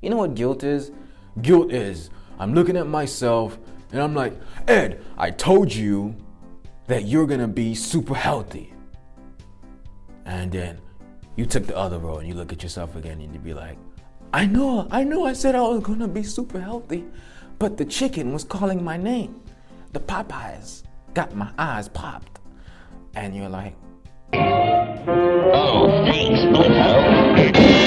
You know what guilt is? Guilt is I'm looking at myself and I'm like, Ed, I told you that you're gonna be super healthy. And then you took the other road and you look at yourself again and you be like, I know, I know I said I was gonna be super healthy, but the chicken was calling my name. The Popeyes got my eyes popped. And you're like, Oh, thanks, Ed,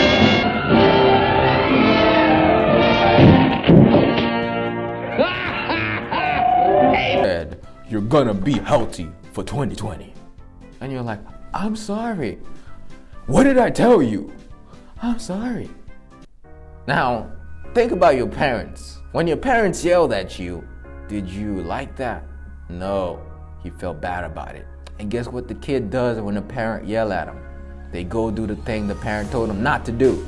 gonna be healthy for 2020. And you're like, I'm sorry. What did I tell you? I'm sorry. Now, think about your parents. When your parents yelled at you, did you like that? No, you felt bad about it. And guess what the kid does when the parent yell at him? They go do the thing the parent told them not to do.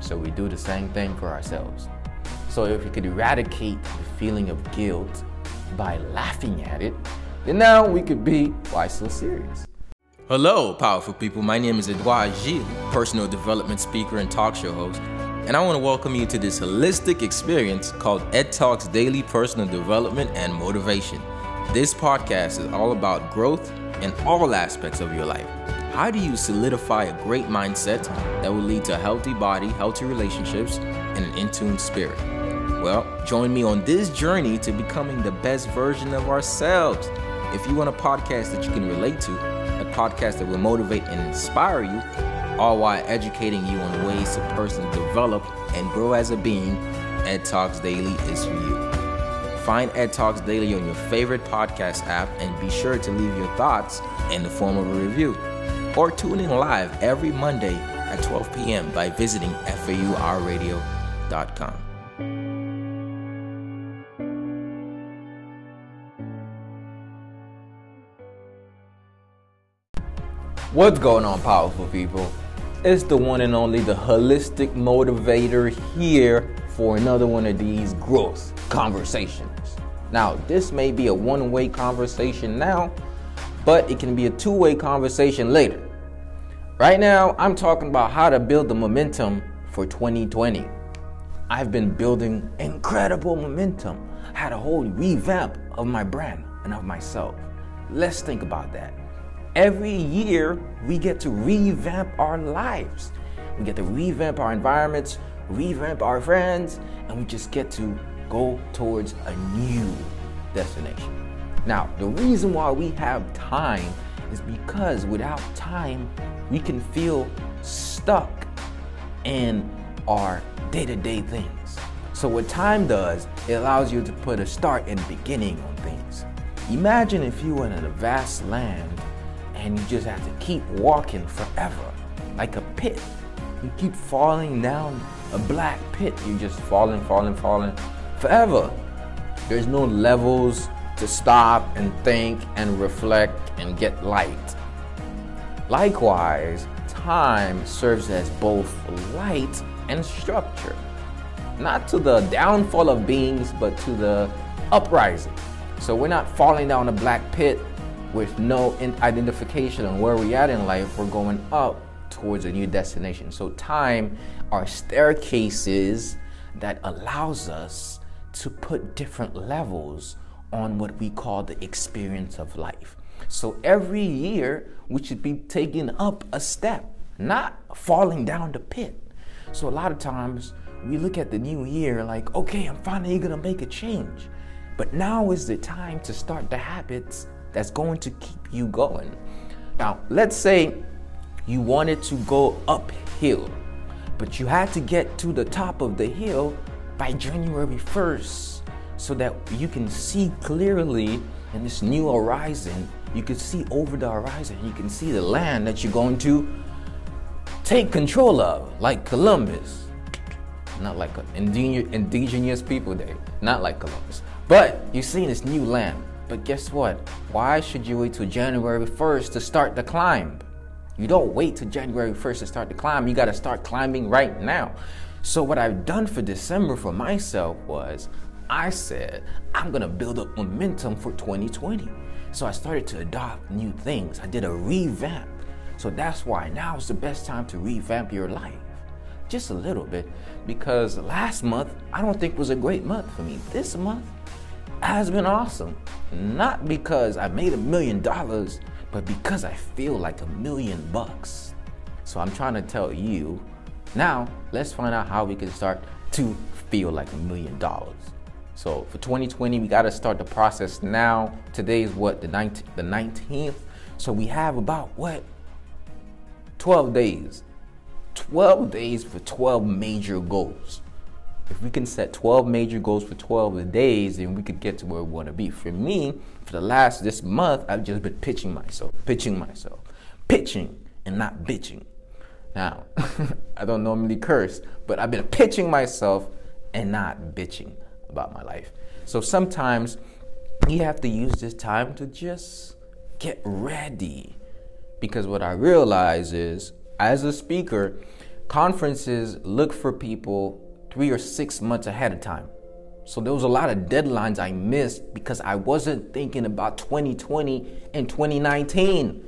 So we do the same thing for ourselves. So if we could eradicate the feeling of guilt by laughing at it, then now we could be why so serious? Hello, powerful people. My name is Edouard Gilles, personal development speaker and talk show host, and I want to welcome you to this holistic experience called Ed Talks Daily Personal Development and Motivation. This podcast is all about growth in all aspects of your life. How do you solidify a great mindset that will lead to a healthy body, healthy relationships, and an in tune spirit? Well, join me on this journey to becoming the best version of ourselves. If you want a podcast that you can relate to, a podcast that will motivate and inspire you, all while educating you on ways to personally develop and grow as a being, Ed Talks Daily is for you. Find Ed Talks Daily on your favorite podcast app and be sure to leave your thoughts in the form of a review. Or tune in live every Monday at 12 p.m. by visiting FAURadio.com. What's going on, powerful people? It's the one and only, the holistic motivator here for another one of these growth conversations. Now, this may be a one way conversation now, but it can be a two way conversation later. Right now, I'm talking about how to build the momentum for 2020. I've been building incredible momentum. I had a whole revamp of my brand and of myself. Let's think about that. Every year, we get to revamp our lives. We get to revamp our environments, revamp our friends, and we just get to go towards a new destination. Now, the reason why we have time is because without time, we can feel stuck in our day to day things. So, what time does, it allows you to put a start and beginning on things. Imagine if you were in a vast land and you just have to keep walking forever, like a pit. You keep falling down a black pit. You're just falling, falling, falling forever. There's no levels to stop and think and reflect and get light. Likewise, time serves as both light and structure, not to the downfall of beings, but to the uprising. So we're not falling down a black pit with no identification on where we're at in life, we're going up towards a new destination. So time are staircases that allows us to put different levels on what we call the experience of life. So every year we should be taking up a step, not falling down the pit. So a lot of times we look at the new year like, okay, I'm finally gonna make a change. But now is the time to start the habits that's going to keep you going. Now, let's say you wanted to go uphill, but you had to get to the top of the hill by January 1st so that you can see clearly in this new horizon. You can see over the horizon, you can see the land that you're going to take control of, like Columbus. Not like indigenous people day, not like Columbus. But you see this new land but guess what? Why should you wait till January 1st to start the climb? You don't wait till January 1st to start the climb. You got to start climbing right now. So, what I've done for December for myself was I said, I'm going to build up momentum for 2020. So, I started to adopt new things. I did a revamp. So, that's why now is the best time to revamp your life. just a little bit, because last month I don't think was a great month for me. This month has been awesome. Not because I made a million dollars, but because I feel like a million bucks. So I'm trying to tell you now, let's find out how we can start to feel like a million dollars. So for 2020, we got to start the process now. Today is what the 19th, the 19th. So we have about what 12 days. 12 days for 12 major goals. If we can set 12 major goals for 12 days, then we could get to where we want to be. For me, for the last this month, I've just been pitching myself, pitching myself, pitching and not bitching. Now, I don't normally curse, but I've been pitching myself and not bitching about my life. So sometimes you have to use this time to just get ready. Because what I realize is, as a speaker, conferences look for people three or six months ahead of time. So there was a lot of deadlines I missed because I wasn't thinking about 2020 and 2019.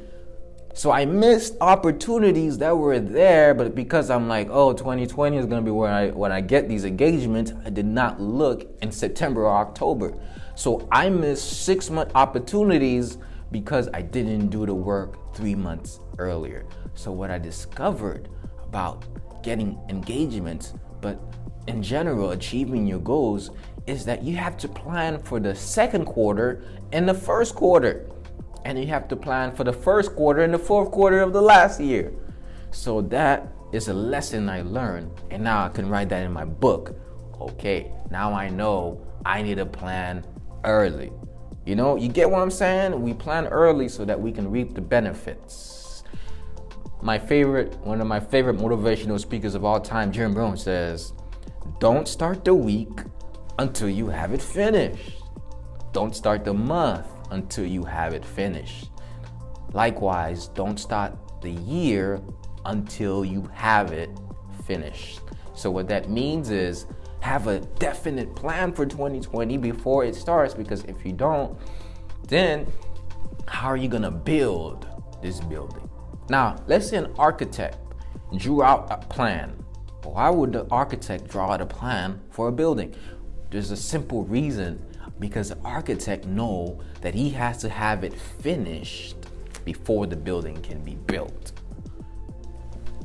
So I missed opportunities that were there, but because I'm like, oh, 2020 is gonna be where I when I get these engagements, I did not look in September or October. So I missed six month opportunities because I didn't do the work three months earlier. So what I discovered about getting engagements, but in general achieving your goals, is that you have to plan for the second quarter and the first quarter and you have to plan for the first quarter and the fourth quarter of the last year. So that is a lesson I learned, and now I can write that in my book. Okay, now I know I need to plan early. You know, you get what I'm saying? We plan early so that we can reap the benefits. My favorite, one of my favorite motivational speakers of all time, Jim Rohn, says, Don't start the week until you have it finished. Don't start the month until you have it finished. Likewise, don't start the year until you have it finished. So, what that means is have a definite plan for 2020 before it starts because if you don't, then how are you gonna build this building? Now, let's say an architect drew out a plan. Why would the architect draw a plan for a building? There's a simple reason because the architect know that he has to have it finished before the building can be built.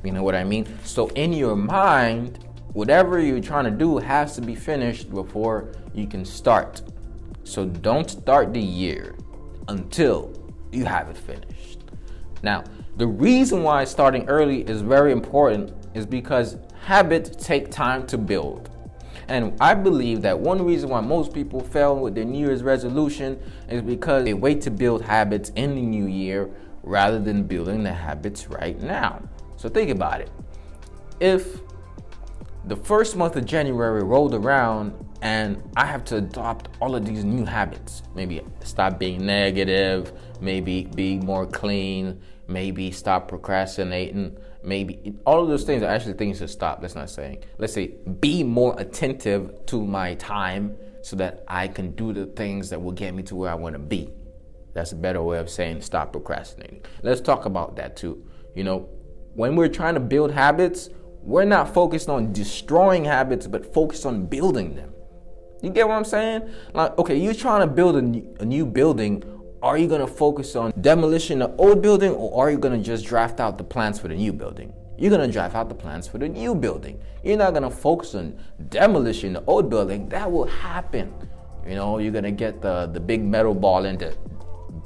You know what I mean? So in your mind, whatever you're trying to do has to be finished before you can start. So don't start the year until you have it finished. Now, the reason why starting early is very important is because habits take time to build. And I believe that one reason why most people fail with their New Year's resolution is because they wait to build habits in the new year rather than building the habits right now. So think about it. If the first month of January rolled around and I have to adopt all of these new habits, maybe stop being negative, maybe be more clean, maybe stop procrastinating, maybe all of those things are actually things to stop. That's not saying. Let's say be more attentive to my time so that I can do the things that will get me to where I want to be. That's a better way of saying stop procrastinating. Let's talk about that too. You know, when we're trying to build habits, we're not focused on destroying habits, but focused on building them. You get what I'm saying? Like, okay, you're trying to build a new, a new building are you going to focus on demolition of old building or are you going to just draft out the plans for the new building? You're going to draft out the plans for the new building. You're not going to focus on demolition the old building. That will happen. You know, you're going to get the, the big metal ball in to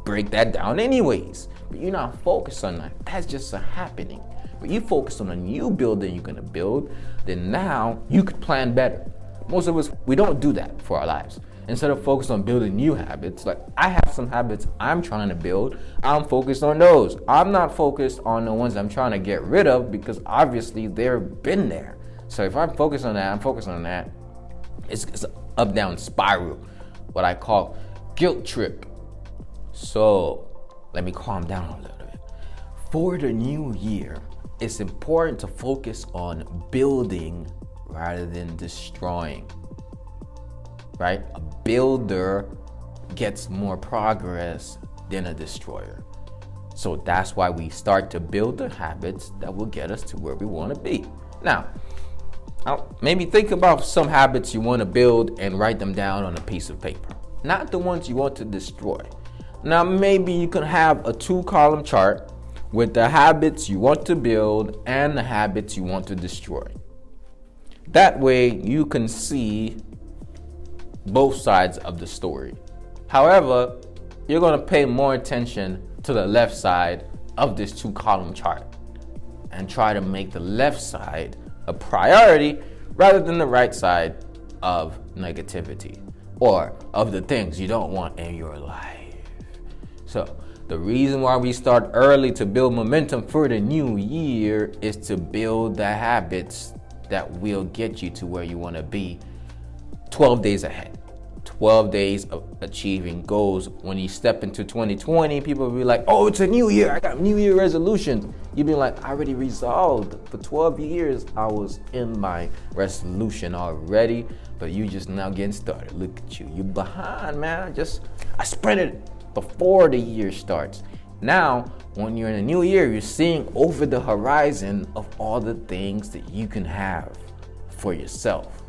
break that down anyways. But you're not focused on that. That's just a happening. But you focus on a new building you're going to build, then now you could plan better. Most of us, we don't do that for our lives instead of focus on building new habits like i have some habits i'm trying to build i'm focused on those. I'm not focused on the ones i'm trying to get rid of because obviously they've been there. So if i'm focused on that i'm focused on that. It's, it's up down spiral what i call guilt trip. So let me calm down a little bit. For the new year it's important to focus on building rather than destroying right? A builder gets more progress than a destroyer. So that's why we start to build the habits that will get us to where we want to be. Now, Now, maybe think about some habits you want to build and write them down on a piece of paper, not the ones you want to destroy. Now, maybe you can have a two column chart with the habits you want to build and the habits you want to destroy. That way, you can see both sides of the story. However, you're going to pay more attention to the left side of this two column chart and try to make the left side a priority rather than the right side of negativity or of the things you don't want in your life. So, the reason why we start early to build momentum for the new year is to build the habits that will get you to where you want to be 12 days ahead. 12 days of achieving goals. When you step into 2020, people will be like, oh, it's a new year. I got New Year resolutions. You'd be like, I already resolved. For 12 years, I was in my resolution already, but you just now getting started. Look at you. You're behind, man. Just, I sprinted before the year starts. Now, when you're in a new year, you're seeing over the horizon of all the things that you can have for yourself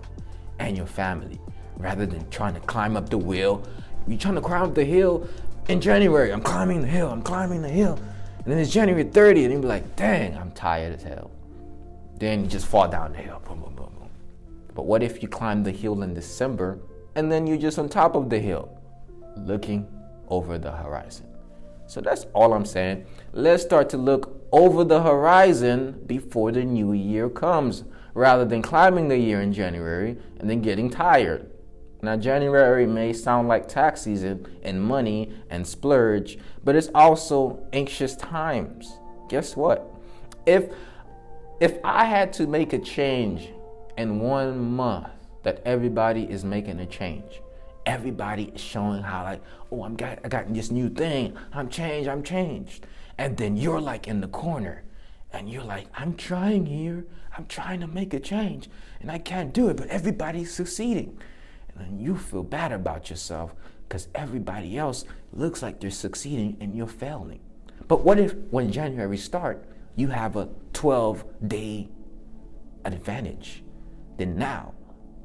and your family rather than trying to climb up the wheel. You're trying to climb up the hill in January. I'm climbing the hill. I'm climbing the hill. And then it's January 30th, and you be like, dang, I'm tired as hell. Then you just fall down the hill. Boom, boom, boom, boom. But what if you climb the hill in December and then you're just on top of the hill looking over the horizon? So that's all I'm saying. Let's start to look over the horizon before the new year comes rather than climbing the year in January and then getting tired. Now, January may sound like tax season and money and splurge, but it's also anxious times. Guess what? If if I had to make a change in one month that everybody is making a change, everybody is showing how like, oh, I'm got I got this new thing. I'm changed, I'm changed. And then you're like in the corner and you're like, I'm trying here. I'm trying to make a change and I can't do it, but everybody's succeeding and then you feel bad about yourself because everybody else looks like they're succeeding and you're failing. But what if when January start, you have a 12 day advantage? Then now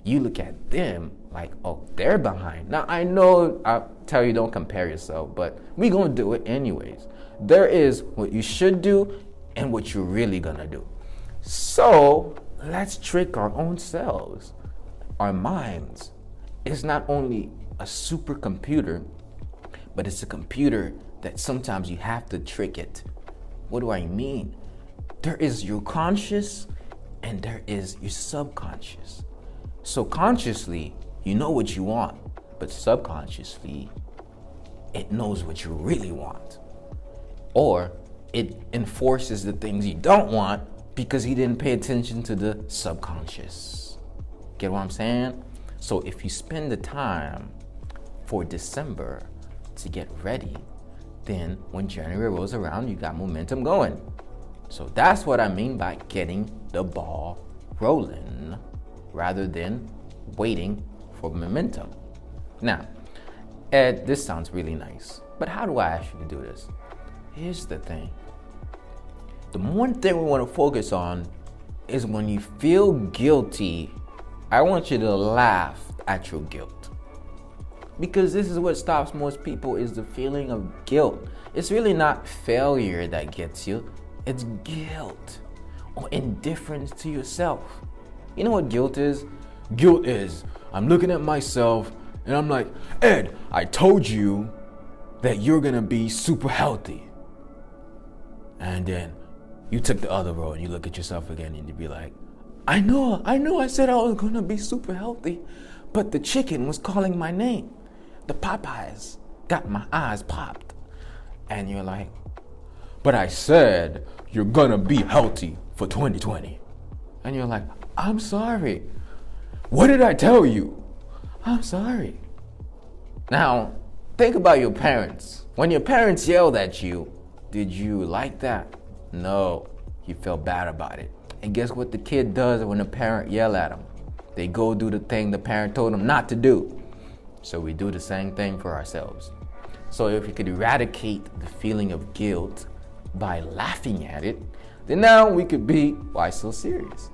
you look at them like, oh, they're behind. Now I know I tell you don't compare yourself, but we're gonna do it anyways. There is what you should do and what you're really gonna do. So let's trick our own selves, our minds, it's not only a supercomputer, but it's a computer that sometimes you have to trick it. What do I mean? There is your conscious and there is your subconscious. So consciously, you know what you want, but subconsciously, it knows what you really want. Or it enforces the things you don't want because he didn't pay attention to the subconscious. Get what I'm saying? So if you spend the time for December to get ready, then when January rolls around, you got momentum going. So that's what I mean by getting the ball rolling rather than waiting for momentum. Now, Ed, this sounds really nice, but how do I actually do this? Here's the thing the one thing we want to focus on is when you feel guilty I want you to laugh at your guilt. Because this is what stops most people is the feeling of guilt. It's really not failure that gets you, it's guilt or indifference to yourself. You know what guilt is? Guilt is I'm looking at myself and I'm like, Ed, I told you that you're gonna be super healthy. And then you took the other road and you look at yourself again and you be like, I know, I know I said I was gonna be super healthy, but the chicken was calling my name. The Popeyes got my eyes popped. And you're like, but I said you're gonna be healthy for 2020. And you're like, I'm sorry. What did I tell you? I'm sorry. Now, think about your parents. When your parents yelled at you, did you like that? No, you felt bad about it. And guess what the kid does when the parent yell at him? They go do the thing the parent told them not to do. So we do the same thing for ourselves. So if we could eradicate the feeling of guilt by laughing at it, then now we could be why so serious?